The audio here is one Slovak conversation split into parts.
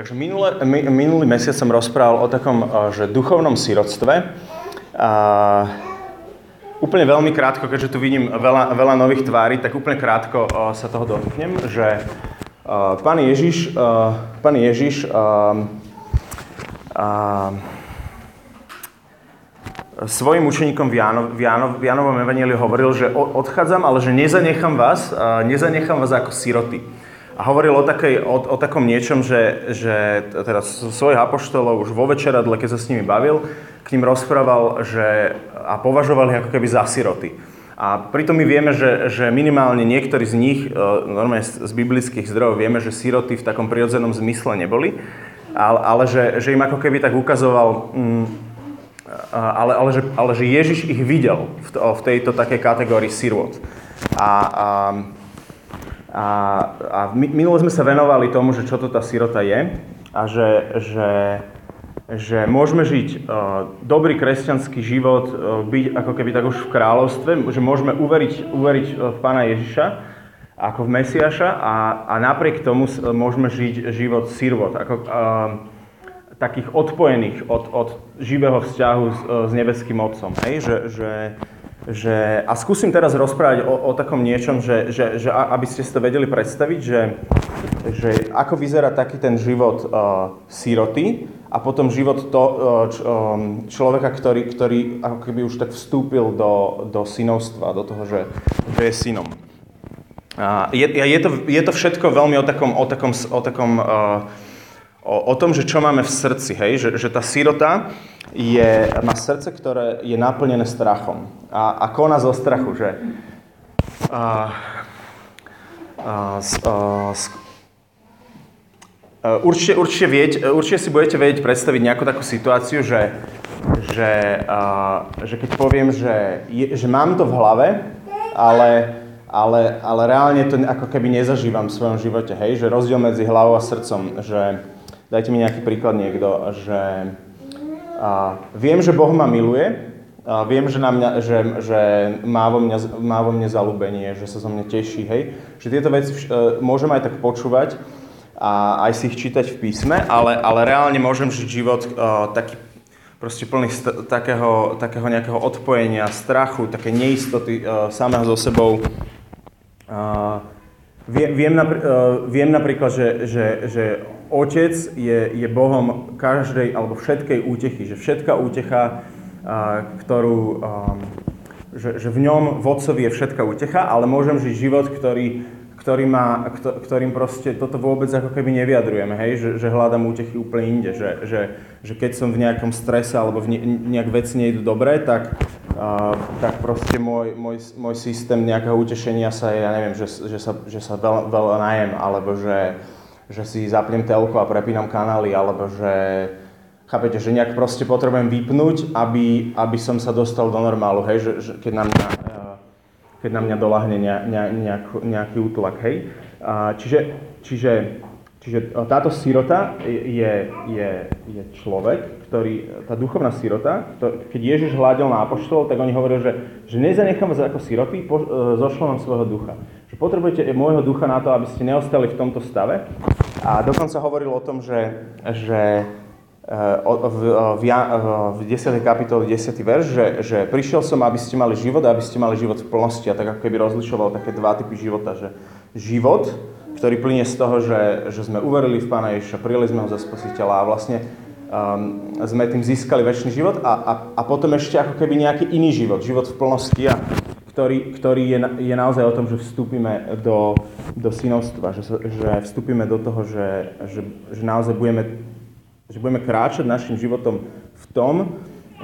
Takže minulé, mi, minulý mesiac som rozprával o takom, že duchovnom sirotstve. A úplne veľmi krátko, keďže tu vidím veľa, veľa nových tvári, tak úplne krátko sa toho dotknem, že pán Ježiš, pán Ježiš svojim učeníkom v, Jánov, v, Jánov, v Jánovom evaníliu hovoril, že odchádzam, ale že nezanechám vás, nezanechám vás ako siroty. A hovoril o, takej, o, o takom niečom, že, že teraz svojich apoštolov už vo večeradle, keď sa s nimi bavil, k ním rozprával že, a považoval ich ako keby za siroty. A pritom my vieme, že, že minimálne niektorí z nich, e, normálne z biblických zdrojov, vieme, že siroty v takom prirodzenom zmysle neboli, ale, ale že, že im ako keby tak ukazoval, mm, ale, ale, že, ale že Ježiš ich videl v, v tejto takej kategórii sirot. A, a a, a minule sme sa venovali tomu, že čo to tá sirota je a že, že, že môžeme žiť uh, dobrý kresťanský život, uh, byť ako keby tak už v kráľovstve, že môžeme uveriť, uveriť v Pána Ježiša ako v Mesiaša a, a napriek tomu môžeme žiť život sirvot, ako uh, takých odpojených od, od živého vzťahu s, s nebeským Otcom. Hej? Že, že, že, a skúsim teraz rozprávať o, o takom niečom, že, že, že aby ste si to vedeli predstaviť, že, že ako vyzerá taký ten život uh, síroty a potom život to, uh, č, um, človeka, ktorý, ktorý ako keby už tak vstúpil do, do synovstva, do toho, že, že je synom. Uh, je, je, to, je to všetko veľmi o takom, o takom, o takom uh, o, o tom, že čo máme v srdci, hej? Že, že tá sirota je, má srdce, ktoré je naplnené strachom. A, a koná zo strachu, že a, a, a, a, určite, určite, vieť, určite si budete vedieť predstaviť nejakú takú situáciu, že, že, a, že keď poviem, že, je, že mám to v hlave, ale, ale, ale reálne to ako keby nezažívam v svojom živote, hej? Že rozdiel medzi hlavou a srdcom, že Dajte mi nejaký príklad niekto, že a, viem, že Boh ma miluje, a viem, že, na mňa, že, že má, vo mňa, má vo mne zalúbenie, že sa zo mňa teší, hej. Že tieto veci uh, môžem aj tak počúvať a aj si ich čítať v písme, ale, ale reálne môžem žiť život uh, taký proste plný st- takého, takého nejakého odpojenia, strachu, také neistoty uh, samého so sebou. Uh, viem, viem, napr- uh, viem napríklad, že, že, že Otec je, je Bohom každej alebo všetkej útechy, že všetká útecha, ktorú, že, že v ňom v Otcovi je všetká útecha, ale môžem žiť život, ktorý, ktorý má, ktorým proste toto vôbec ako keby nevyjadrujeme, hej? Že, že hľadám útechy úplne inde, že, že, že keď som v nejakom strese alebo v ne, nejak veci nejdu dobre, tak, uh, tak proste môj, môj, môj systém nejakého utešenia sa je, ja neviem, že, že sa, že sa veľa, veľa najem, alebo že, že si zapnem telko a prepínam kanály, alebo že chápete, že nejak proste potrebujem vypnúť, aby, aby som sa dostal do normálu, hej, že, že keď, na mňa, keď na mňa dolahne ne, ne, nejak, nejaký útlak, hej. Čiže, čiže, čiže táto sirota je, je, je človek, ktorý, tá duchovná sirota, to, keď Ježiš hľadil na apoštolov, tak oni hovorili, že, že nezanechám vás ako siroty, po, eh, zošlo vám svojho ducha. Že potrebujete môjho ducha na to, aby ste neostali v tomto stave. A dokonca hovoril o tom, že, že e, v, v, v 10. kapitole 10. verš, že, že prišiel som, aby ste mali život a aby ste mali život v plnosti a tak ako keby rozlišoval také dva typy života, že život, ktorý plinie z toho, že, že sme uverili v Pána Ježiša, prijeli sme ho za spasiteľa a vlastne um, sme tým získali väčší život a, a, a potom ešte ako keby nejaký iný život, život v plnosti a ktorý, ktorý je, je naozaj o tom, že vstúpime do, do synovstva, že, že vstúpime do toho, že, že, že naozaj budeme, že budeme kráčať našim životom v tom,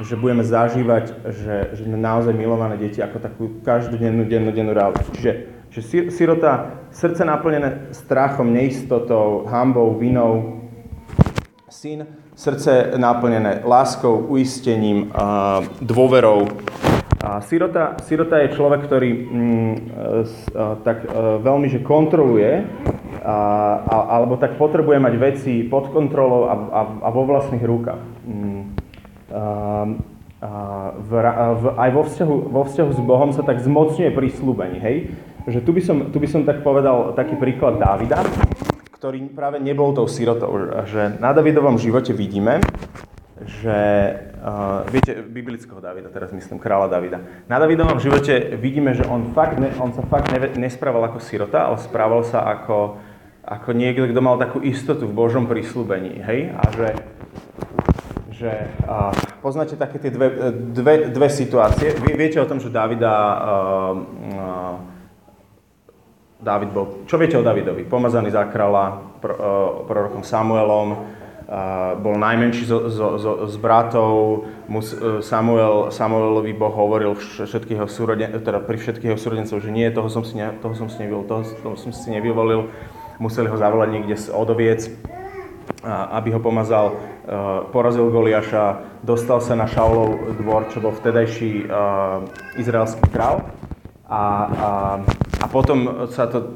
že budeme zažívať, že, že sme naozaj milované deti ako takú každodennú, dennú, dennú realitu. Čiže, že sirota, srdce naplnené strachom, neistotou, hambou, vinou, syn, srdce naplnené láskou, uistením, dôverou, a sirota, sirota je človek, ktorý mm, a, tak a, veľmi že kontroluje, a, a, alebo tak potrebuje mať veci pod kontrolou a, a, a vo vlastných rukách. Mm, a, a v, v, aj vo vzťahu, vo vzťahu s Bohom sa tak zmocňuje prísľubení, hej? Že tu by, som, tu by som tak povedal taký príklad Dávida, ktorý práve nebol tou sirotou. Že na Davidovom živote vidíme, že, uh, viete, biblického Davida, teraz myslím kráľa Davida. Na Davidovom živote vidíme, že on, fakt ne, on sa fakt ne, nesprával ako sirota, ale správal sa ako, ako niekto, kto mal takú istotu v Božom prísľubení. Hej? A že, že uh, poznáte také tie dve, dve, dve situácie. Vy viete o tom, že Davida uh, uh, David bol, čo viete o Davidovi? Pomazaný za kráľa pro, uh, prorokom Samuelom, uh, bol najmenší zo, zo, zo, z bratov, mus, uh, Samuel, Samuelovi Boh hovoril všetkých súroden, teda pri všetkých jeho súrodencov, že nie, toho som si, ne, toho som si nevyvolil, toho, toho som si nevyvolil, museli ho zavolať niekde z odoviec, aby ho pomazal, porazil Goliaša, dostal sa na Šaulov dvor, čo bol vtedajší izraelský král. A, a a potom sa to uh,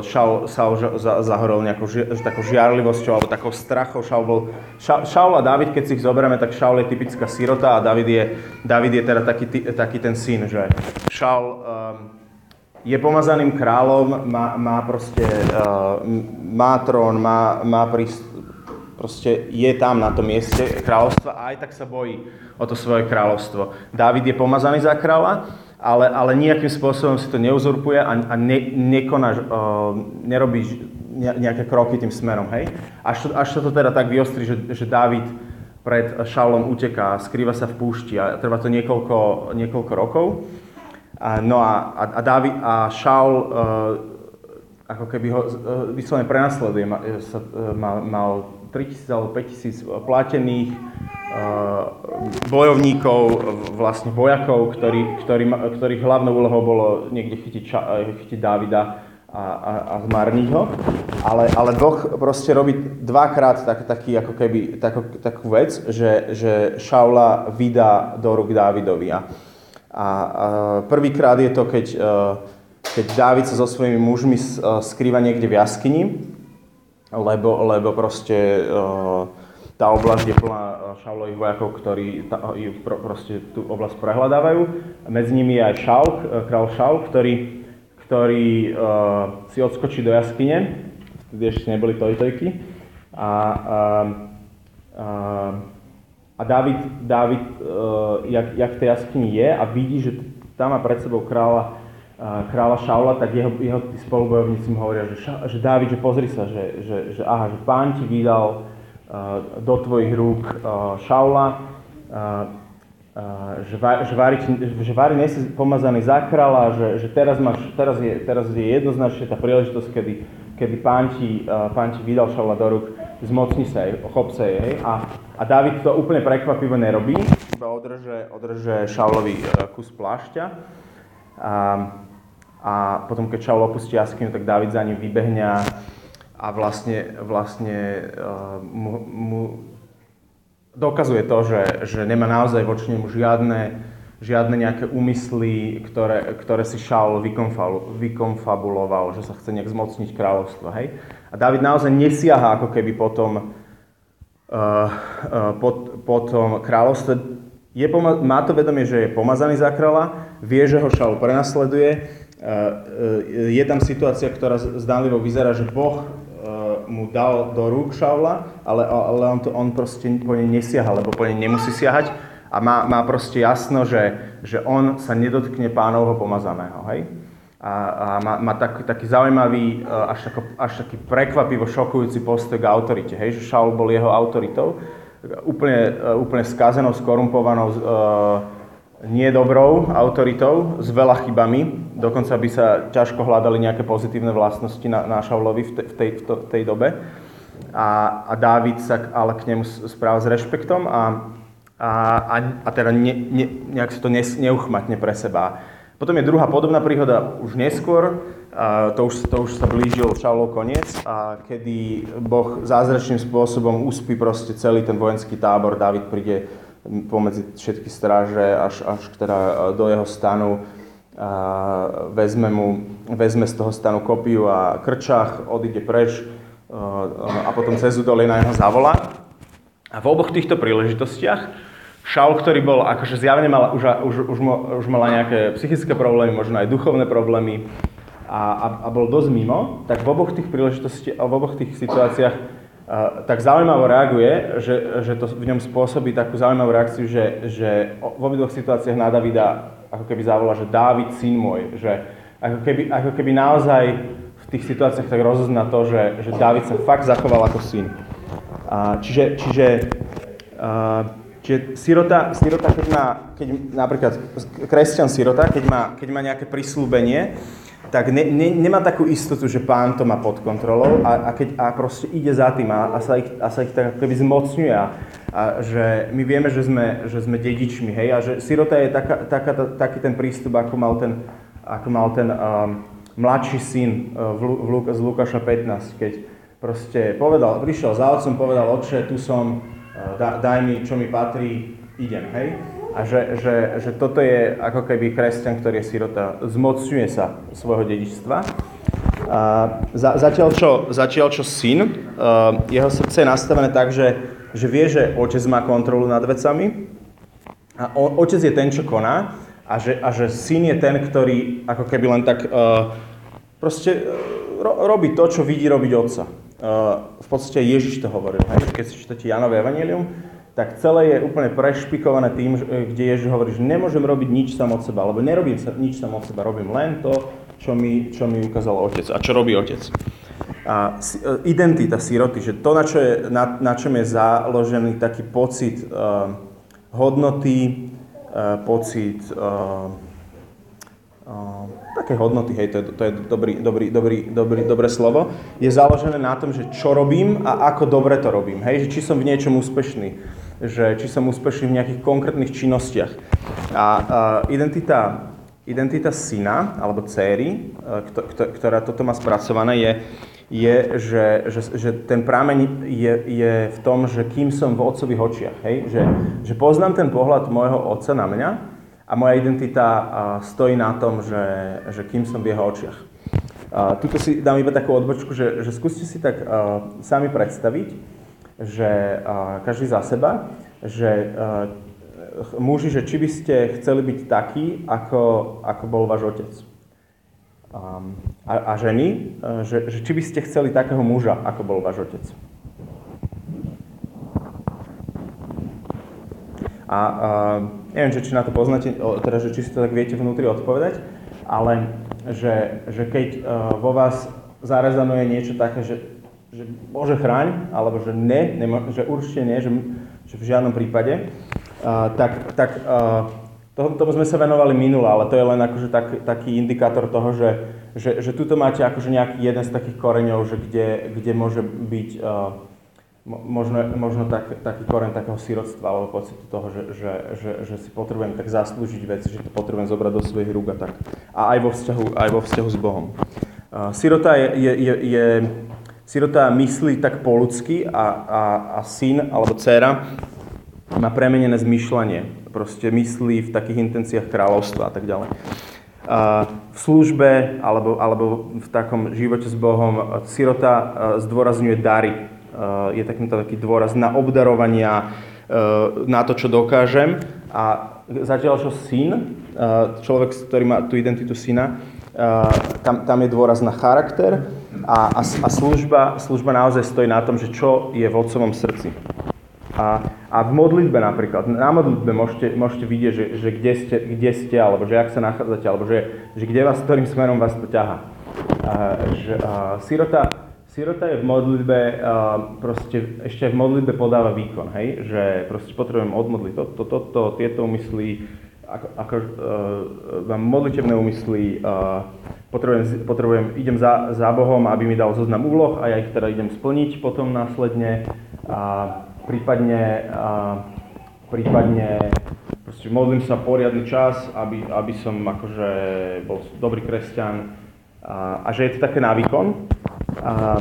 Šaul, Saul zahorol nejakou ži, takou žiarlivosťou alebo takou strachou. Šaul, bol, Ša, Šaul a David, keď si ich zoberieme, tak Šaul je typická sirota a David je, David je teda taký, taký ten syn, že Šaul um, je pomazaným kráľom, má, má proste, uh, má trón, má, má príst, proste je tam na tom mieste kráľovstva a aj tak sa bojí o to svoje kráľovstvo. David je pomazaný za kráľa, ale, ale nejakým spôsobom si to neuzurpuje a, a ne, nekonáš, uh, nerobíš nejaké kroky tým smerom, hej? Až až to teda tak vyostri, že, že Dávid pred Šaulom uteká, skrýva sa v púšti a trvá to niekoľko, niekoľko rokov. No a, a, a, Dávid, a Šaul uh, ako keby ho uh, vyslovene prenasleduje, mal, mal, mal 3000 alebo 5000 platených, Eh, bojovníkov, vlastne vojakov, ktorý, ktorý, ktorých hlavnou úlohou bolo niekde chytiť, eh, chytiť Dávida a, a, a zmarniť ho. Ale, ale Boh proste robí dvakrát tak, taký, ako keby, takú, takú vec, že, že Šaula vydá do rúk Dávidovi. A, a prvýkrát je to, keď, eh, keď Dávid sa so svojimi mužmi skrýva niekde v jaskyni, lebo, lebo proste tá oblasť je plná Šaulových vojakov, ktorí tá, pro, proste tú oblasť prehľadávajú. Medzi nimi je aj Šaul, král Šaul, ktorý, ktorý si odskočí do jaskyne, vtedy ešte neboli tojtojky. A, uh, uh, a David, David uh, jak, jak v tej jaskyni je a vidí, že tam má pred sebou kráľa, uh, kráľa Šaula, tak jeho, jeho tí spolubojovníci mu hovoria, že, že David, že pozri sa, že, že, že aha, že pán ti vydal do tvojich rúk Šaula, že, že, Vári, Vári nesi pomazaný za kráľa, že, že teraz, máš, teraz, je, teraz je jednoznačne tá príležitosť, kedy, kedy pán, ti, pán ti vydal Šaula do rúk, zmocni sa jej, chop sa jej. A, a David to úplne prekvapivo nerobí, iba održe, održe Šaulovi e, kus plášťa. A, a potom, keď Šaul opustí jaskyňu, tak David za ním vybehne a vlastne, vlastne uh, mu, mu dokazuje to, že, že nemá naozaj voči nemu žiadne, žiadne nejaké úmysly, ktoré, ktoré si Šaul vykonfabuloval, že sa chce nejak zmocniť kráľovstvo. Hej? A David naozaj nesiaha ako keby potom, uh, uh, pot, potom kráľovstve. Je má to vedomie, že je pomazaný za kráľa, vie, že ho Šaul prenasleduje, uh, je tam situácia, ktorá zdánlivo vyzerá, že Boh mu dal do rúk Šaula, ale, ale on, to, on proste po nej nesiaha, lebo po nej nemusí siahať a má, má proste jasno, že, že on sa nedotkne pánovho pomazaného. Hej? A, a má, má tak, taký zaujímavý, e, až, tako, až taký prekvapivo šokujúci postoj k autorite. Hej? Že Šaul bol jeho autoritou, úplne, e, úplne skazenou, skorumpovanou, uh, nie dobrou autoritou, s veľa chybami. Dokonca by sa ťažko hľadali nejaké pozitívne vlastnosti na, na Šaulovi v, te, v, tej, v, to, v tej dobe. A, a Dávid sa ale k nemu správa s rešpektom a, a, a, a teda ne, ne, nejak sa to ne, neuchmatne pre seba. Potom je druhá podobná príhoda už neskôr, to, už, to už sa blížil Šaulov koniec, a kedy Boh zázračným spôsobom uspí proste celý ten vojenský tábor, Dávid príde pomedzi všetky stráže až, až teda do jeho stanu. A vezme, mu, vezme z toho stanu kopiu a krčach, odíde preč a potom cez na jeho zavolá. A v oboch týchto príležitostiach Šaul, ktorý bol, akože zjavne mal, už, už, už, už mala nejaké psychické problémy, možno aj duchovné problémy, a, a, a bol dosť mimo, tak v oboch tých príležitosti, v oboch tých situáciách uh, tak zaujímavo reaguje, že, že to v ňom spôsobí takú zaujímavú reakciu, že, že v obidvoch situáciách na Davida ako keby zavolá, že Dávid, syn môj, že ako keby, ako keby naozaj v tých situáciách tak rozozná to, že, že Dávid sa fakt zachoval ako syn. Uh, čiže, čiže uh, Čiže sirota, sirota keď má, keď napríklad kresťan sirota, keď má, keď má nejaké prislúbenie, tak ne, ne, nemá takú istotu, že pán to má pod kontrolou a, a, keď, a proste ide za tým a, a, sa, ich, a sa ich tak keby zmocňuje a, a že my vieme, že sme, že sme dedičmi, hej, a že sirota je taká, taká, taký ten prístup, ako mal ten, ako mal ten um, mladší syn uh, v, v, z Lukáša 15, keď proste povedal, prišiel za otcom, povedal, otče, tu som, da, daj mi, čo mi patrí, idem, hej? A že, že, že toto je ako keby kresťan, ktorý je sirota, zmocňuje sa svojho dedičstva. A za, zatiaľ, čo, zatiaľ čo syn, uh, jeho srdce je nastavené tak, že, že vie, že otec má kontrolu nad vecami a o, otec je ten, čo koná a že, a že syn je ten, ktorý ako keby len tak uh, proste ro, robí to, čo vidí robiť otca v podstate Ježiš to hovoril. Hej? Keď si čítate Janové evanelium, tak celé je úplne prešpikované tým, kde Ježiš hovorí, že nemôžem robiť nič sam od seba, alebo nerobím sa, nič sam od seba, robím len to, čo mi, čo mi ukázal otec. A čo robí otec? A e, identita siroty, že to, na, čo je, na, na čom je založený taký pocit uh, hodnoty, uh, pocit uh, také hodnoty, hej, to je, to je dobrý, dobrý, dobrý, dobrý, dobré slovo, je založené na tom, že čo robím a ako dobre to robím. Hej, že či som v niečom úspešný, že či som úspešný v nejakých konkrétnych činnostiach. A, a identita, identita syna alebo céry, e, ktorá toto má spracované, je, je že, že, že ten prámeň je, je v tom, že kým som v otcových očiach. Hej? Že, že poznám ten pohľad môjho otca na mňa a moja identita stojí na tom, že, že kým som v jeho očiach. Tuto si dám iba takú odbočku, že, že skúste si tak sami predstaviť, že každý za seba, že muži, že či by ste chceli byť takí, ako, ako bol váš otec. A, a ženy, že, že či by ste chceli takého muža, ako bol váš otec. A uh, neviem, že či na to poznáte, teda, že či si to tak viete vnútri odpovedať, ale že, že keď uh, vo vás zarezanuje niečo také, že, že Bože chráň, alebo že ne, nema, že určite nie, že, že v žiadnom prípade, uh, tak, tak uh, tomu sme sa venovali minule, ale to je len akože tak, taký indikátor toho, že, že, že tuto máte akože nejaký jeden z takých koreňov, že kde, kde môže byť uh, možno, možno tak, taký koren takého sirotstva alebo pocitu toho, že, že, že, že si potrebujem tak zaslúžiť veci, že to potrebujem zobrať do svojich rúk a tak. A aj vo vzťahu, aj vo vzťahu s Bohom. Uh, sirota, je, je, je, je, sirota myslí tak po ľudsky a, a, a syn alebo dcéra má premenené zmyšľanie. Proste myslí v takých intenciách kráľovstva a tak ďalej. Uh, v službe alebo, alebo v takom živote s Bohom sirota uh, zdôrazňuje dary je takýto taký dôraz na obdarovania, eh, na to, čo dokážem. A zatiaľ, čo syn, eh, človek, ktorý má tú identitu syna, tam, tam je dôraz na charakter a, a, a služba, služba naozaj stojí na tom, že čo je v otcovom srdci. A, a v modlitbe napríklad, na modlitbe môžete, môžete vidieť, že, že kde, ste, kde ste, alebo že ak sa nachádzate, alebo že, že kde vás, ktorým smerom vás to ťaha. A, že, a, sirota, Sirota je v modlitbe, proste ešte v modlitbe podáva výkon, hej? Že proste potrebujem odmodliť toto, toto, to, tieto úmysly, ako, ako uh, mám modlitevné úmysly, uh, potrebujem, potrebujem, idem za, za Bohom, aby mi dal zoznam úloh a ja ich teda idem splniť potom následne. A prípadne, a, prípadne proste modlím sa poriadny čas, aby, aby som akože bol dobrý kresťan a, a že je to také na výkon. A,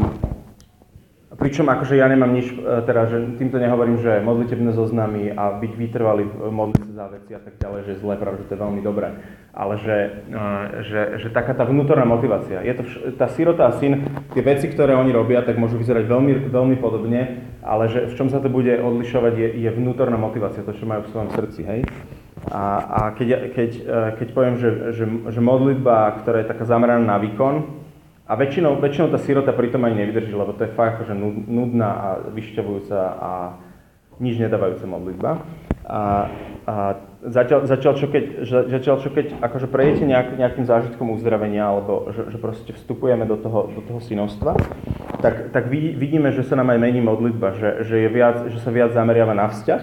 pričom akože ja nemám nič, e, teda, že týmto nehovorím, že modlitebné zoznamy a byť vytrvalý modliť sa za veci a tak ďalej, že je zlé, práve, že to je veľmi dobré. Ale že, e, že, že taká tá vnútorná motivácia. Je to vš- tá sirota a syn, tie veci, ktoré oni robia, tak môžu vyzerať veľmi, veľmi podobne, ale že v čom sa to bude odlišovať je, je vnútorná motivácia, to, čo majú v svojom srdci, hej? A, a keď, keď, keď poviem, že, že, že modlitba, ktorá je taká zameraná na výkon, a väčšinou, väčšinou tá sirota pritom ani nevydrží, lebo to je fakt akože nudná a vyšťavujúca a nič nedávajúca modlitba. A, a zatiaľ, zatiaľ, čo keď, zatiaľ, čo keď akože prejdete nejak, nejakým zážitkom uzdravenia, alebo že, že proste vstupujeme do toho, do toho synovstva, tak, tak vidíme, že sa nám aj mení modlitba, že, že, je viac, že sa viac zameriava na vzťah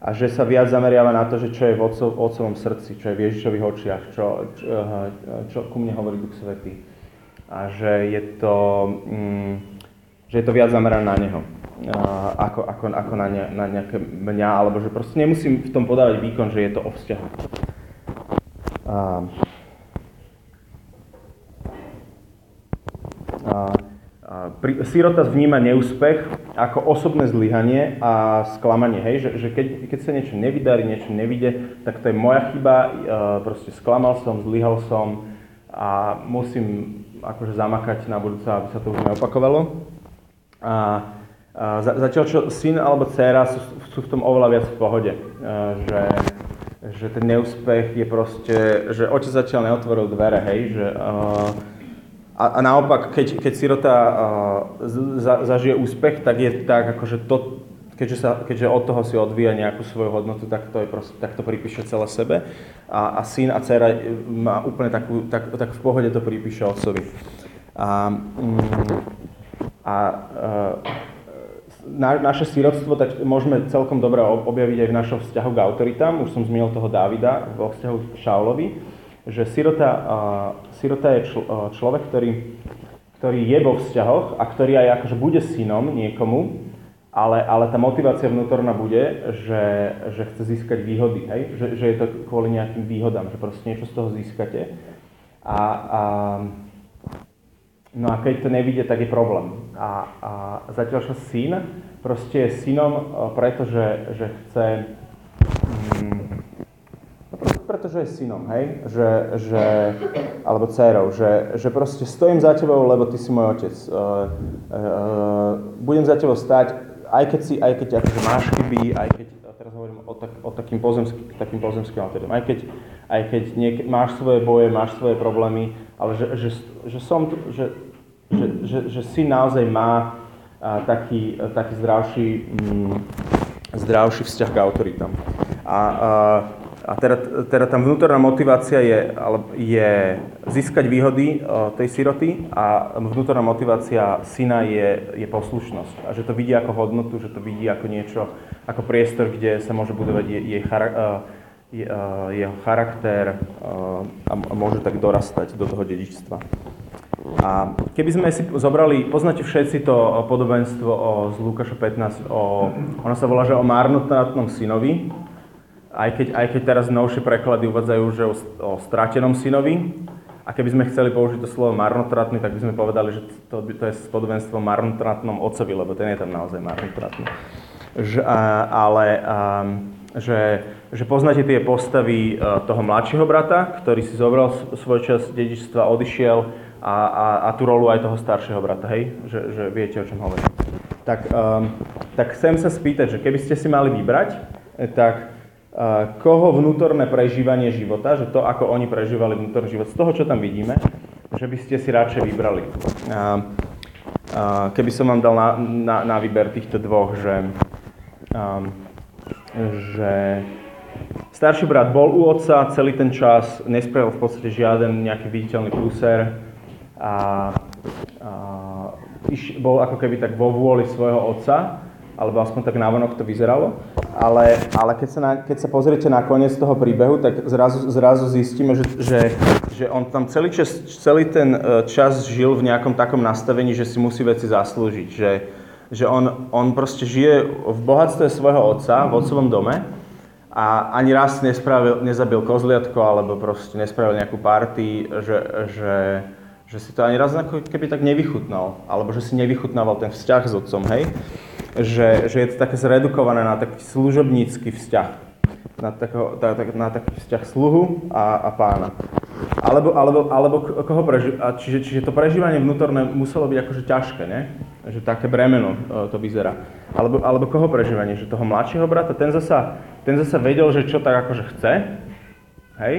a že sa viac zameriava na to, že čo je v otcovom srdci, čo je v Ježišových očiach, čo, čo, čo ku mne hovorí Duch Svetý a že je to, mm, že je to viac zamerané na neho ako, ako, ako na, ne, na nejaké mňa, alebo že proste nemusím v tom podávať výkon, že je to o vzťahu. A, a, pri, sirota vníma neúspech ako osobné zlyhanie a sklamanie, hej, že, že keď, keď sa niečo nevydarí, niečo nevíde, tak to je moja chyba, proste sklamal som, zlyhal som a musím akože zamakať na budúce, aby sa to už neopakovalo. A, a za, zatiaľ, čo syn alebo dcéra sú, sú v tom oveľa viac v pohode. A, že, že ten neúspech je proste, že otec zatiaľ neotvoril dvere, hej, že a, a naopak, keď, keď sirota uh, za, zažije úspech, tak je tak, akože to, keďže, sa, keďže od toho si odvíja nejakú svoju hodnotu, tak to, je proste, tak to pripíše celé sebe. A, a syn a dcera má úplne takú, tak, tak v pohode to pripíše otcovi. A, mm, a e, na, naše sirotstvo tak môžeme celkom dobre objaviť aj v našom vzťahu k autoritám. Už som zmienil toho Dávida vo vzťahu k Šaulovi, že sirota, uh, sirota je čl, uh, človek, ktorý, ktorý je vo vzťahoch a ktorý aj akože bude synom niekomu, ale, ale tá motivácia vnútorná bude, že, že chce získať výhody, hej? Že, že je to kvôli nejakým výhodám, že proste niečo z toho získate. A, a, no a keď to nevidie, tak je problém. A, a zatiaľ, čo syn proste je synom, e, pretože že chce... Mm, pretože je synom, hej? Že, že, alebo dcerou, že, že proste stojím za tebou, lebo ty si môj otec. Uh, uh, budem za tebou stať, aj keď si, aj keď akože máš chyby, aj keď, teraz hovorím o, tak, o takým, pozemský, takým pozemským alterným, aj keď, aj keď niek, máš svoje boje, máš svoje problémy, ale že, že, že som, že, že, že, že si naozaj má a, taký, a, taký zdravší, mm, zdravší vzťah k autoritám. A, a a teda, teda tam vnútorná motivácia je, je získať výhody tej siroty a vnútorná motivácia syna je, je poslušnosť. A že to vidí ako hodnotu, že to vidí ako niečo, ako priestor, kde sa môže budovať jej, je, jeho charakter a môže tak dorastať do toho dedičstva. A keby sme si zobrali, poznáte všetci to podobenstvo o, z Lukáša 15, o, ono sa volá, že o márnotratnom synovi, aj keď, aj keď teraz novšie preklady uvádzajú, že o, o stratenom synovi. A keby sme chceli použiť to slovo marnotratný, tak by sme povedali, že to, to je spodobenstvo marnotratnom otcovi, lebo ten je tam naozaj marnotratný. Že, ale a, že, že poznáte tie postavy a, toho mladšieho brata, ktorý si zobral svoj čas dedičstva, odišiel a, a, a tú rolu aj toho staršieho brata, hej? Že, že viete, o čom hovorím. Tak, um, tak chcem sa spýtať, že keby ste si mali vybrať, tak koho vnútorné prežívanie života, že to, ako oni prežívali vnútorný život, z toho, čo tam vidíme, že by ste si radšej vybrali. Keby som vám dal na, na, na výber týchto dvoch, že, že starší brat bol u otca celý ten čas, nespravil v podstate žiaden nejaký viditeľný pluser a, a bol ako keby tak vo vôli svojho otca, alebo aspoň tak návonok to vyzeralo. Ale, ale keď, sa na, keď sa pozriete na koniec toho príbehu, tak zrazu, zrazu zistíme, že, že, že on tam celý, čas, celý ten e, čas žil v nejakom takom nastavení, že si musí veci zaslúžiť. Že, že on, on proste žije v bohatstve svojho otca, v otcovom dome a ani raz nespravil, nezabil kozliatko alebo proste nespravil nejakú party, že, že, že si to ani raz keby tak nevychutnal, alebo že si nevychutnával ten vzťah s otcom, hej že, že je to také zredukované na taký služobnícky vzťah. Na, tako, na, na taký vzťah sluhu a, a pána. Alebo, alebo, alebo koho preži- a čiže, čiže to prežívanie vnútorné muselo byť akože ťažké, ne? Že také bremeno e, to vyzerá. Alebo, alebo koho prežívanie? Že toho mladšieho brata, ten zasa ten zase vedel, že čo tak akože chce, hej,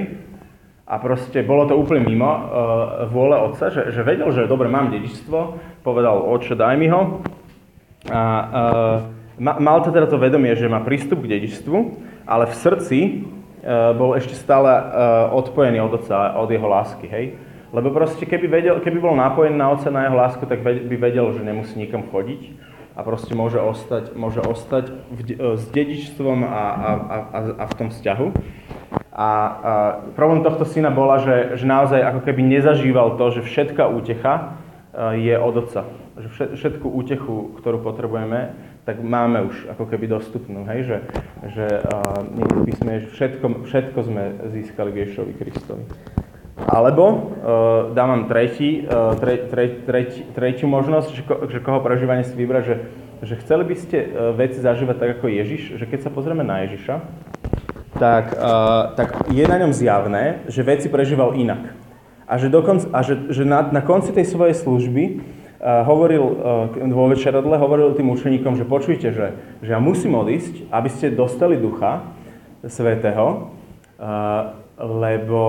a proste bolo to úplne mimo uh, vôle otca, že, že vedel, že dobre, mám dedičstvo, povedal, oče, daj mi ho. A uh, mal to teda to vedomie, že má prístup k dedičstvu, ale v srdci uh, bol ešte stále uh, odpojený od otca, od jeho lásky, hej. Lebo proste, keby, vedel, keby bol napojený na otca, na jeho lásku, tak by vedel, že nemusí nikam chodiť a proste môže ostať, môže ostať v, s dedičstvom a, a, a, a v tom vzťahu. A, a problém tohto syna bola, že, že naozaj ako keby nezažíval to, že všetká útecha e, je od otca. Že všetku útechu, ktorú potrebujeme, tak máme už ako keby dostupnú. Hej? Že, že uh, niekde že všetko, všetko sme získali v Ježovi Kristovi. Alebo uh, dávam tretí, uh, tre, tre, tretí, možnosť, že, ko, že koho prežívanie si vybrať, že, že chceli by ste uh, veci zažívať tak ako Ježiš, že keď sa pozrieme na Ježiša, tak, uh, tak je na ňom zjavné, že veci prežíval inak. A že, dokonca, a že, že na, na konci tej svojej služby hovoril uh, vo večeradle, hovoril tým učeníkom, že počujte, že, že ja musím odísť, aby ste dostali ducha svetého, uh, lebo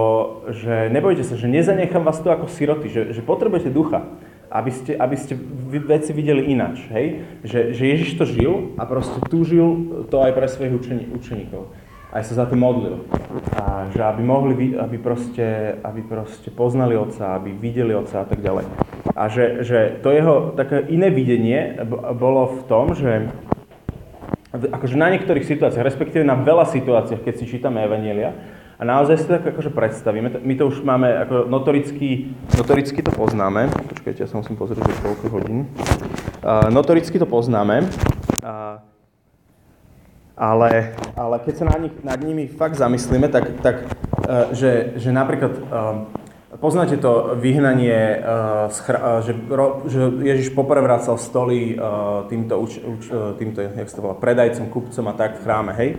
že nebojte sa, že nezanechám vás tu ako siroty, že, že potrebujete ducha, aby ste, aby ste veci videli inač, hej? Že, že Ježiš to žil a proste túžil to aj pre svojich učení, učeníkov aj sa za to modlil. A že aby mohli, aby proste, aby proste poznali Otca, aby videli Otca a tak ďalej. A že, že to jeho také iné videnie bolo v tom, že akože na niektorých situáciách, respektíve na veľa situáciách, keď si čítame Evanielia, a naozaj si to tak akože predstavíme, my to už máme ako notoricky, notoricky to poznáme, počkajte, ja sa musím pozrieť, že koľko hodín. Uh, notoricky to poznáme, uh, ale, ale keď sa nad, nich, nad nimi fakt zamyslíme, tak, tak uh, že, že napríklad uh, poznáte to vyhnanie, uh, že, ro, že Ježiš poprevracal stoly týmto, týmto jak to volá, predajcom, kupcom a tak v chráme, hej?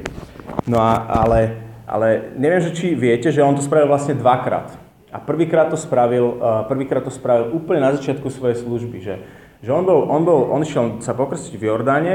No a, ale, ale neviem, že či viete, že on to spravil vlastne dvakrát. A prvýkrát to spravil, prvýkrát to spravil úplne na začiatku svojej služby, že, že on, bol, on, bol, on išiel sa pokrstiť v Jordáne,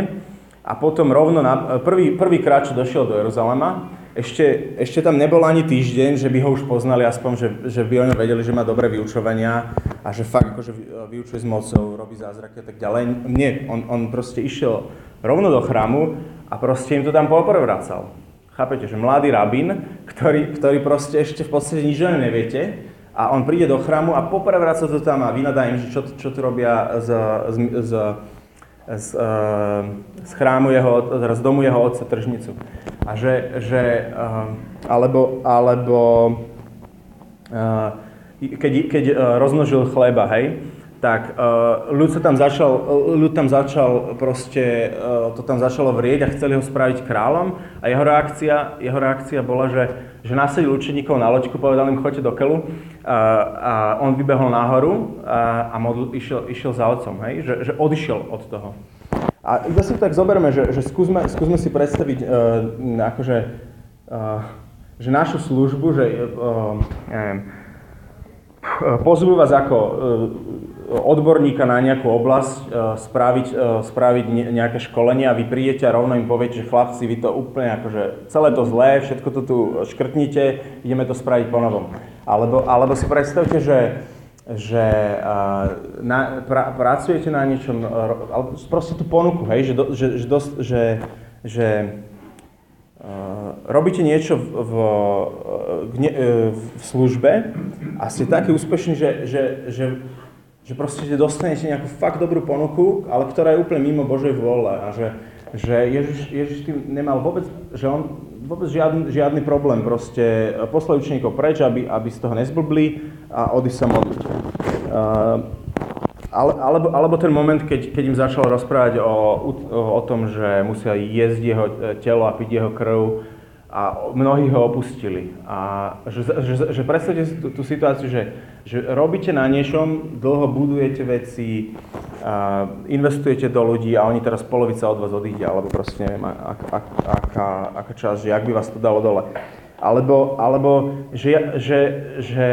a potom rovno na prvý, prvý krát, čo došiel do Jeruzalema, ešte, ešte tam nebol ani týždeň, že by ho už poznali, aspoň, že, že by o ňom vedeli, že má dobré vyučovania a že fakt akože vyučuje s mocou, robí zázraky a tak ďalej. Nie, on, on proste išiel rovno do chrámu a proste im to tam poprevracal. Chápete, že mladý rabín, ktorý, ktorý proste ešte v podstate nič o neviete, a on príde do chrámu a poprevraca to tam a vynadá im, že čo, čo tu robia z, z, z z, uh, z chrámu jeho, z domu jeho otca tržnicu. A že, že uh, alebo, alebo uh, keď, keď rozmnožil chleba, hej, tak ľud sa tam začal, ľud tam začal proste, to tam začalo vrieť a chceli ho spraviť kráľom a jeho reakcia, jeho reakcia bola, že, že nasadil učeníkov na loďku, povedal im, choďte do keľu a, on vybehol nahoru a modl, išiel, išiel za otcom, hej? Že, že odišiel od toho. A iba si tak zoberme, že, že skúsme, skúsme si predstaviť uh, akože, uh, že našu službu, že uh, neviem, pozvú vás ako uh, odborníka na nejakú oblasť uh, spraviť, uh, spraviť nejaké školenie a vy prídete a rovno im poviete, že chlapci, vy to úplne akože celé to zlé, všetko to tu škrtnite, ideme to spraviť po novom. Alebo, alebo si predstavte, že že uh, na, pra, pracujete na niečom, alebo proste tú ponuku, hej, že, do, že, že, dosť, že, že uh, robíte niečo v, v, v, v službe a ste takí úspešní, že, že, že, že proste dostanete nejakú fakt dobrú ponuku, ale ktorá je úplne mimo Božej vôle a že, že Ježiš, Ježiš tým nemal vôbec, že on vôbec žiadny, žiadny problém. Proste poslali učeníkov preč, aby, aby z toho nezblbli a odísť sa modliť. Uh, ale, alebo, alebo ten moment, keď, keď im začal rozprávať o, o, o tom, že musia jesť jeho telo a piť jeho krv, a mnohí ho opustili. A že, že, že predstavte si tú, tú situáciu, že, že robíte na niečom, dlho budujete veci, investujete do ľudí a oni teraz polovica od vás odíde, alebo proste neviem, ak, ak, aká, aká časť, že ak by vás to dalo dole. Alebo, alebo že, že, že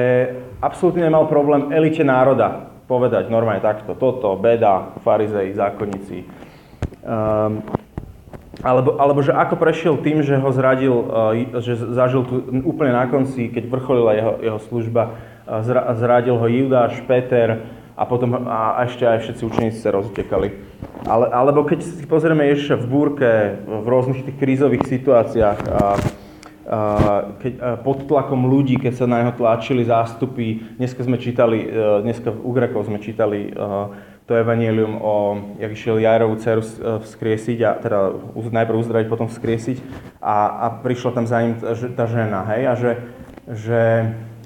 absolútne nemal problém elite národa povedať normálne takto, toto, beda, farizei, zákonníci. Um, alebo, alebo že ako prešiel tým, že ho zradil, uh, že zažil tu úplne na konci, keď vrcholila jeho, jeho služba, zra, zradil ho Judáš, Peter a potom a ešte aj všetci učeníci sa rozutekali. Ale, alebo keď si pozrieme Ježiša v búrke, v rôznych tých krízových situáciách, a, a, keď, a pod tlakom ľudí, keď sa na neho tlačili zástupy, dneska sme čítali, uh, dneska v Ugrekov sme čítali uh, to evanielium o, jak išiel Jairovú dceru e, vzkriesiť, a teda najprv uzdraviť, potom vzkriesiť a, a prišla tam za ním tá žena, hej, a že, že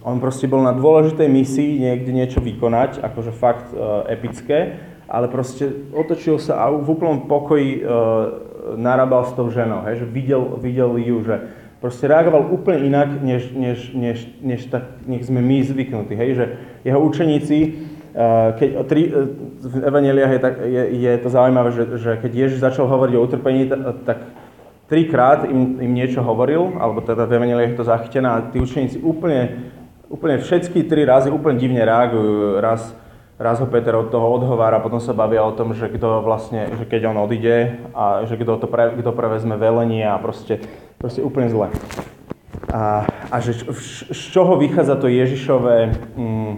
on proste bol na dôležitej misii niekde niečo vykonať, akože fakt e, epické, ale proste otočil sa a v úplnom pokoji e, narábal s tou ženou, hej, že videl, videl ju, že proste reagoval úplne inak, než, než, než, než tak, nech sme my zvyknutí, hej, že jeho učeníci keď tri, e, v Evangeliách je, tak, je, je to zaujímavé, že, že keď Ježiš začal hovoriť o utrpení, tak trikrát im, im niečo hovoril, alebo teda v Evangeliách je to zachytené a tí učeníci úplne, úplne všetky tri razy úplne divne reagujú. Raz, raz ho Peter od toho odhovára, potom sa bavia o tom, že kto vlastne, že keď on odíde a že kto, to pre, kto prevezme velenie a proste, proste úplne zle. A, a že z čoho vychádza to Ježišové, mm,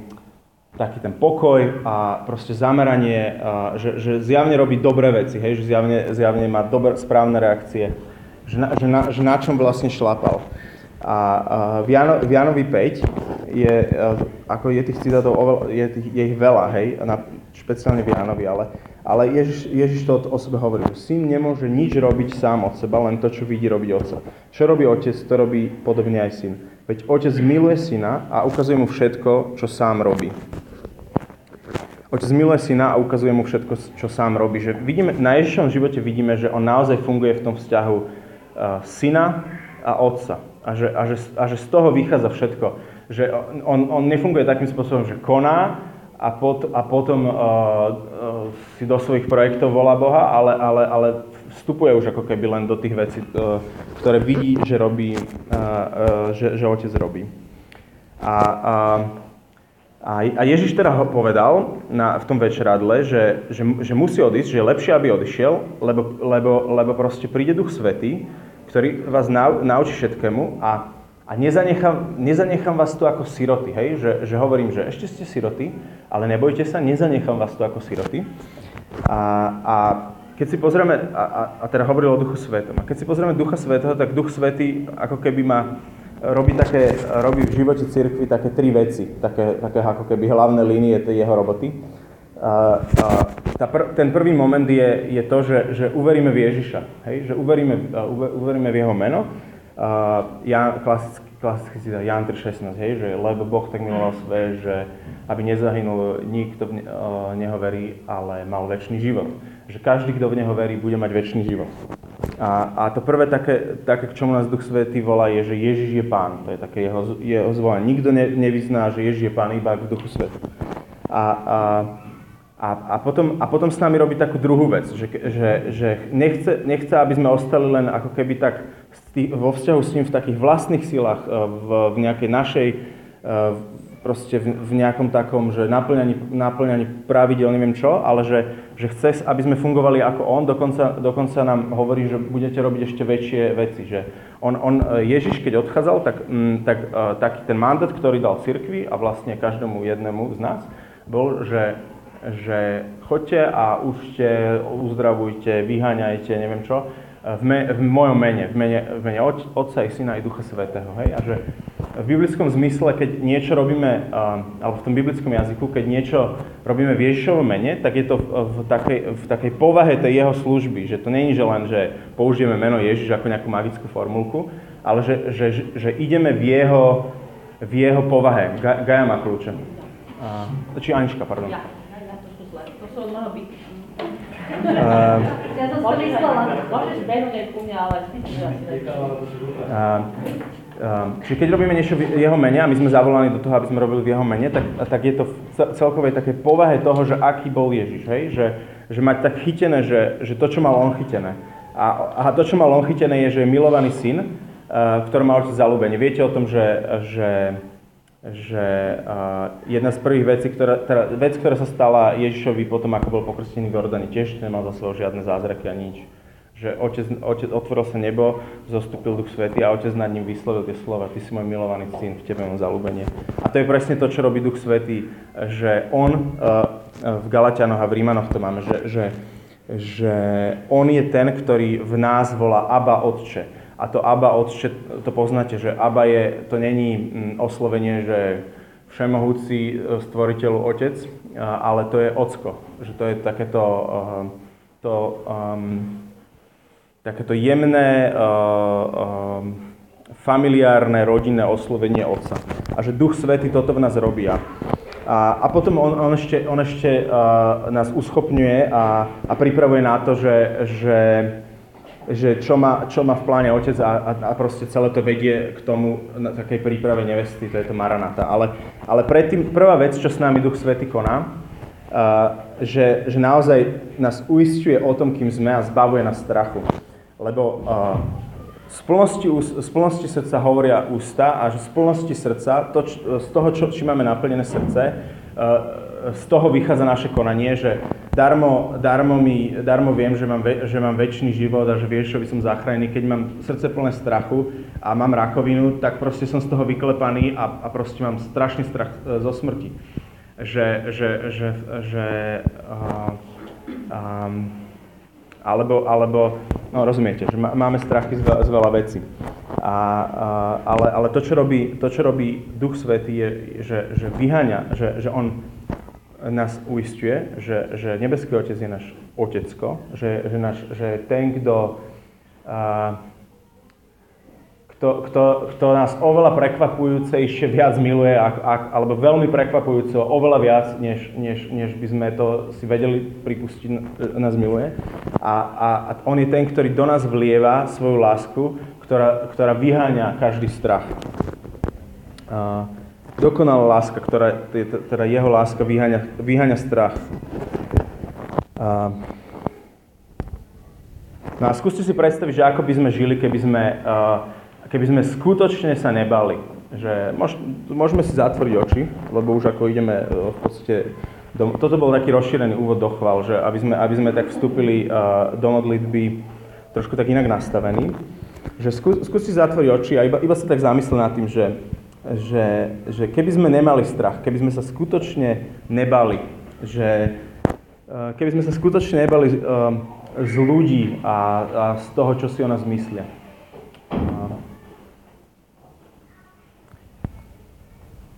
taký ten pokoj a proste zameranie, a že, že zjavne robí dobré veci, hej, že zjavne, zjavne má dobré, správne reakcie, že na, že, na, že na čom vlastne šlapal. A, v, Jano, v Janovi 5 je, ako je tých citátov, je, je ich veľa, hej, na, špeciálne v Janovi, ale, ale Ježiš, Ježiš to o sebe hovorí, že syn nemôže nič robiť sám od seba, len to, čo vidí robiť otca. Čo robí otec, to robí podobne aj syn. Veď otec miluje syna a ukazuje mu všetko, čo sám robí. Otec miluje syna a ukazuje mu všetko, čo sám robí. Že vidíme, na Ježišovom živote vidíme, že on naozaj funguje v tom vzťahu uh, syna a otca. A že, a, že, a že z toho vychádza všetko. Že on, on nefunguje takým spôsobom, že koná a, pot, a potom uh, uh, si do svojich projektov volá Boha, ale, ale, ale vstupuje už ako keby len do tých vecí, uh, ktoré vidí, že robí, uh, uh, že, že otec robí. A, a, a Ježiš teda ho povedal na, v tom večeradle, že, že, že musí odísť, že je lepšie, aby odišiel, lebo, lebo, lebo proste príde Duch Svetý, ktorý vás nau, naučí všetkému a, a nezanechám, nezanechám vás tu ako siroty, hej? Že, že hovorím, že ešte ste siroty, ale nebojte sa, nezanechám vás tu ako siroty. A, a keď si pozrieme, a, a, a teda hovoril o Duchu Svetom, a keď si pozrieme Ducha Svetého, tak Duch Svetý ako keby má robí, také, robí v živote cirkvi také tri veci, také, také ako keby hlavné línie tej jeho roboty. Tá pr- ten prvý moment je, je to, že, že uveríme v Ježiša, hej? že uveríme, uveríme v jeho meno. Uh, Jan, klasický, klasický citát Jan 3.16, hej, že lebo Boh tak miloval svet, že aby nezahynul nikto v ne, uh, neho verí, ale mal väčší život. Že každý, kto v neho verí, bude mať väčší život. A, a to prvé také, také, k čomu nás Duch Svetý volá, je, že Ježiš je Pán. To je také jeho, jeho zvolenie. Nikto ne, nevyzná, že Ježiš je Pán iba v Duchu Svetom. A, a, a, a, potom, a potom s nami robí takú druhú vec, že, že, že nechce, nechce, aby sme ostali len ako keby tak vo vzťahu s ním v takých vlastných silách, e, v, v nejakej našej e, proste v, v nejakom takom, že naplňaní, naplňaní pravidel, neviem čo, ale že, že chce, aby sme fungovali ako on, dokonca, dokonca nám hovorí, že budete robiť ešte väčšie veci. Že on, on, Ježiš, keď odchádzal, tak, m, tak taký ten mandát, ktorý dal cirkvi a vlastne každému jednému z nás, bol, že, že choďte a užte, uzdravujte, vyháňajte, neviem čo, v, me, v mojom mene, v mene, v mene Otca i Syna i Ducha Svetého. Hej? A že v biblickom zmysle, keď niečo robíme, alebo v tom biblickom jazyku, keď niečo robíme v Ježišovom mene, tak je to v takej, v takej povahe tej jeho služby. Že to nie je len, že použijeme meno Ježiš ako nejakú magickú formulku, ale že, že, že ideme v jeho, v jeho povahe. Gaja má kľúče. či Anička, pardon. Ja to od bytu. Uh, ja to myslela. Môžeš behnúť ku mňa, ale Čiže keď robíme niečo v jeho mene a my sme zavolaní do toho, aby sme robili v jeho mene, tak, tak je to v celkovej také povahe toho, že aký bol Ježiš, hej? Že, že mať tak chytené, že, že to, čo mal on chytené. A, a to, čo mal on chytené, je, že je milovaný syn, uh, ktorý mal otec zalúbenie. Viete o tom, že, že že uh, jedna z prvých vecí, ktorá, teda vec, ktorá sa stala Ježišovi potom, ako bol pokrstený v Jordani, tiež nemal za sebou žiadne zázraky a nič. že otec, otec, otvoril sa nebo, zostúpil Duch Svetý a Otec nad ním vyslovil tie slova, Ty si môj milovaný syn, v Tebe mám zalúbenie. A to je presne to, čo robí Duch Svetý, že On, v Galatianoch a v Rímanoch to máme, že, že, že On je ten, ktorý v nás volá Abba Otče. A to Abba Otče, to poznáte, že Abba je, to není mm, oslovenie, že všemohúci e, stvoriteľu Otec, ale to je Ocko. Že to je takéto to, um, takéto jemné, uh, uh, familiárne, rodinné oslovenie Otca. A že Duch Svety toto v nás robí. A, a potom on, on ešte, on ešte uh, nás uschopňuje a, a pripravuje na to, že, že, že čo, má, čo má v pláne Otec a, a, a proste celé to vedie k tomu, na takej príprave nevesty, to je to Maranata. Ale, ale predtým, prvá vec, čo s nami Duch Svety koná, uh, že, že naozaj nás uistuje o tom, kým sme a zbavuje nás strachu. Lebo uh, z, plnosti, z plnosti srdca hovoria ústa a že z plnosti srdca, to, z toho, čo, či máme naplnené srdce, uh, z toho vychádza naše konanie, že darmo, darmo, mi, darmo viem, že mám, ve, že mám väčší život a že vieš, by som zachránený. Keď mám srdce plné strachu a mám rakovinu, tak proste som z toho vyklepaný a, a proste mám strašný strach zo smrti. Že, že, že, že uh, um, alebo, alebo no rozumiete, že máme strachy z, z veľa vecí. A, a, ale, ale to, čo robí, to, čo robí Duch Svetý, je, že, že vyháňa, že, že On nás uistuje, že, že Nebeský Otec je náš Otecko, že, že, náš, že ten, kto a, kto, kto, kto nás oveľa prekvapujúcejšie viac miluje, ak, ak, alebo veľmi prekvapujúco, oveľa viac, než, než, než by sme to si vedeli pripustiť, nás miluje. A, a, a on je ten, ktorý do nás vlieva svoju lásku, ktorá, ktorá vyháňa každý strach. A, dokonalá láska, ktorá, teda jeho láska vyháňa, vyháňa strach. A, no a skúste si predstaviť, že ako by sme žili, keby sme keby sme skutočne sa nebali, že môž, môžeme si zatvoriť oči, lebo už ako ideme e, v podstate do, toto bol taký rozšírený úvod do chval, že aby sme, aby sme tak vstúpili do modlitby trošku tak inak nastavení, že skú, skús si zatvoriť oči a iba, iba sa tak zamysle nad tým, že, že, že keby sme nemali strach, keby sme sa skutočne nebali, že uh, keby sme sa skutočne nebali uh, z ľudí a, a z toho, čo si o nás myslia,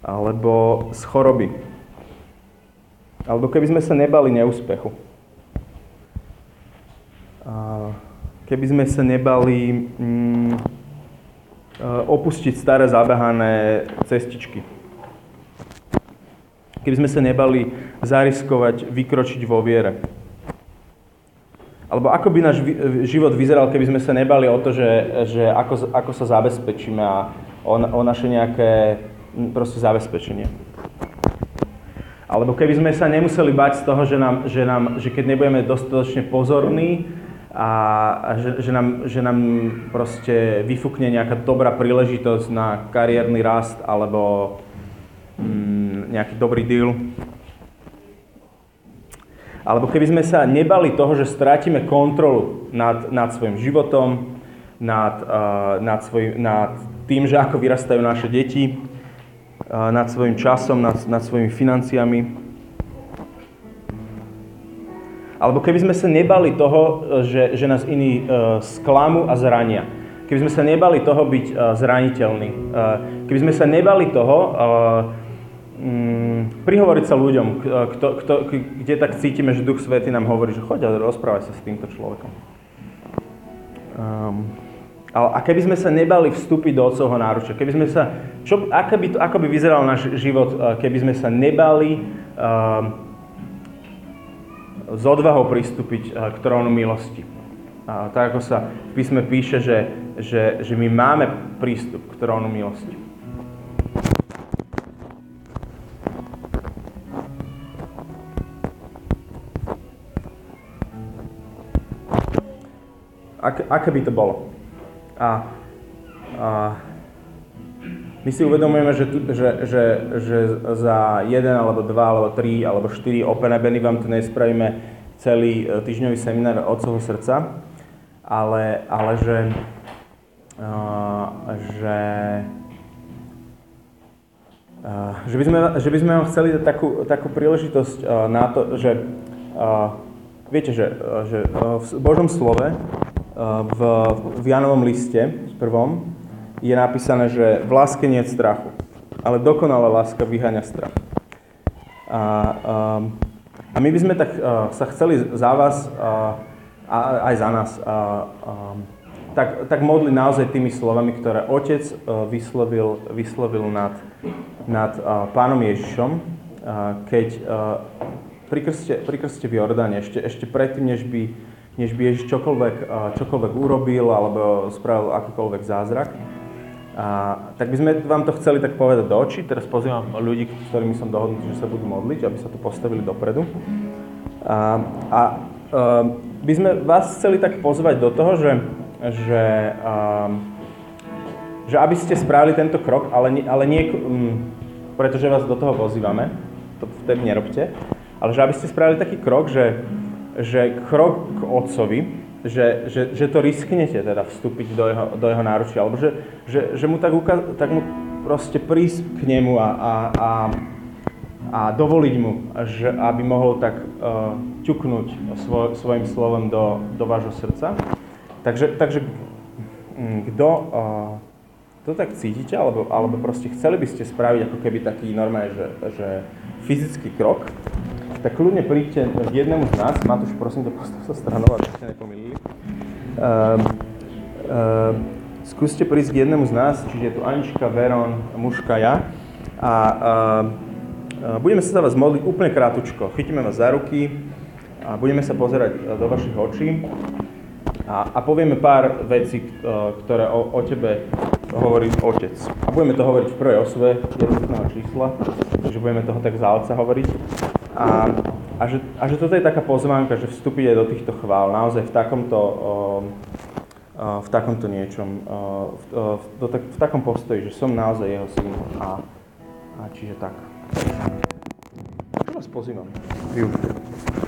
alebo z choroby. Alebo keby sme sa nebali neúspechu. Keby sme sa nebali mm, opustiť staré zabehané cestičky. Keby sme sa nebali zariskovať, vykročiť vo viere. Alebo ako by náš život vyzeral, keby sme sa nebali o to, že, že ako, ako sa zabezpečíme a o, o naše nejaké proste zabezpečenie. Alebo keby sme sa nemuseli bať z toho, že, nám, že, nám, že keď nebudeme dostatočne pozorní a, že, že, nám, že nám proste vyfúkne nejaká dobrá príležitosť na kariérny rast alebo mm, nejaký dobrý deal. Alebo keby sme sa nebali toho, že strátime kontrolu nad, nad svojim životom, nad, uh, nad, svoj, nad tým, že ako vyrastajú naše deti, nad svojim časom, nad, nad svojimi financiami. Alebo keby sme sa nebali toho, že, že nás iní uh, sklamu a zrania. Keby sme sa nebali toho byť uh, zraniteľní. Keby sme sa nebali toho um, prihovoriť sa ľuďom, kto, kto, kde tak cítime, že Duch Svety nám hovorí, že choď a rozprávaj sa s týmto človekom. Um, a keby sme sa nebali vstúpiť do otcovho náručia, keby sme sa, čo, ako, by to, ako by vyzeral náš život, keby sme sa nebali uh, z odvahou pristúpiť uh, k trónu milosti. A tak ako sa v písme píše, že, že, že my máme prístup k trónu milosti. Ak, aké by to bolo? A, a my si uvedomujeme, že, že, že, že za jeden, alebo dva, alebo tri, alebo štyri Open Ebeny vám tu nespravíme celý e, týždňový seminár Otcovho srdca. ale, ale že, uh, že, uh, že, by sme, že by sme vám chceli dať takú, takú príležitosť uh, na to, že uh, viete, že, uh, že uh, v Božom slove, uh, v, v Janovom liste, v prvom, je napísané, že v láske nie je strachu, ale dokonalá láska vyháňa strach. A, um, a my by sme tak uh, sa chceli za vás uh, a aj za nás uh, um, tak, tak modli naozaj tými slovami, ktoré Otec vyslovil, vyslovil nad, nad Pánom Ježišom, keď pri, krste, pri krste v Jordáne, ešte, ešte predtým, než by, než by Ježiš čokoľvek, čokoľvek urobil alebo spravil akýkoľvek zázrak, a, tak by sme vám to chceli tak povedať do očí. Teraz pozývam ľudí, ktorými som dohodnutý, že sa budú modliť, aby sa tu postavili dopredu. A, a a by sme vás chceli tak pozvať do toho, že, že, a, že aby ste spravili tento krok, ale, ale nie, pretože vás do toho pozývame, to vtedy nerobte, ale že aby ste spravili taký krok, že, že krok k Otcovi, že, že, že to risknete teda vstúpiť do jeho, do jeho náručia, alebo že, že, že mu tak, ukaz, tak mu proste prísť k nemu a, a, a, a dovoliť mu, že, aby mohol tak uh, ťuknúť svoj, svojim slovom do, do vášho srdca. Takže, takže mm, kto uh, to tak cítite, alebo, alebo proste chceli by ste spraviť ako keby taký normálne, že, že fyzický krok, tak kľudne príďte k jednému z nás. Matúš, prosím, to postav sa stranou, aby ste nepomýlili. Uh, uh, skúste prísť k jednému z nás, čiže je tu Anička, Veron, mužka, ja. A uh, budeme sa za vás modliť úplne krátučko. Chytíme vás za ruky a budeme sa pozerať do vašich očí. A, a povieme pár vecí, ktoré o, o tebe hovorí otec. A budeme to hovoriť v prvej osobe jednotného čísla, takže budeme toho tak za hovoriť. A, a, že, a že toto je taká pozvánka, že vstúpiť aj do týchto chvál, naozaj v takomto, uh, v takomto niečom, uh, v, uh, tak, v takom postoji, že som naozaj jeho syn a, a čiže tak. Čo vás pozývam? Využite.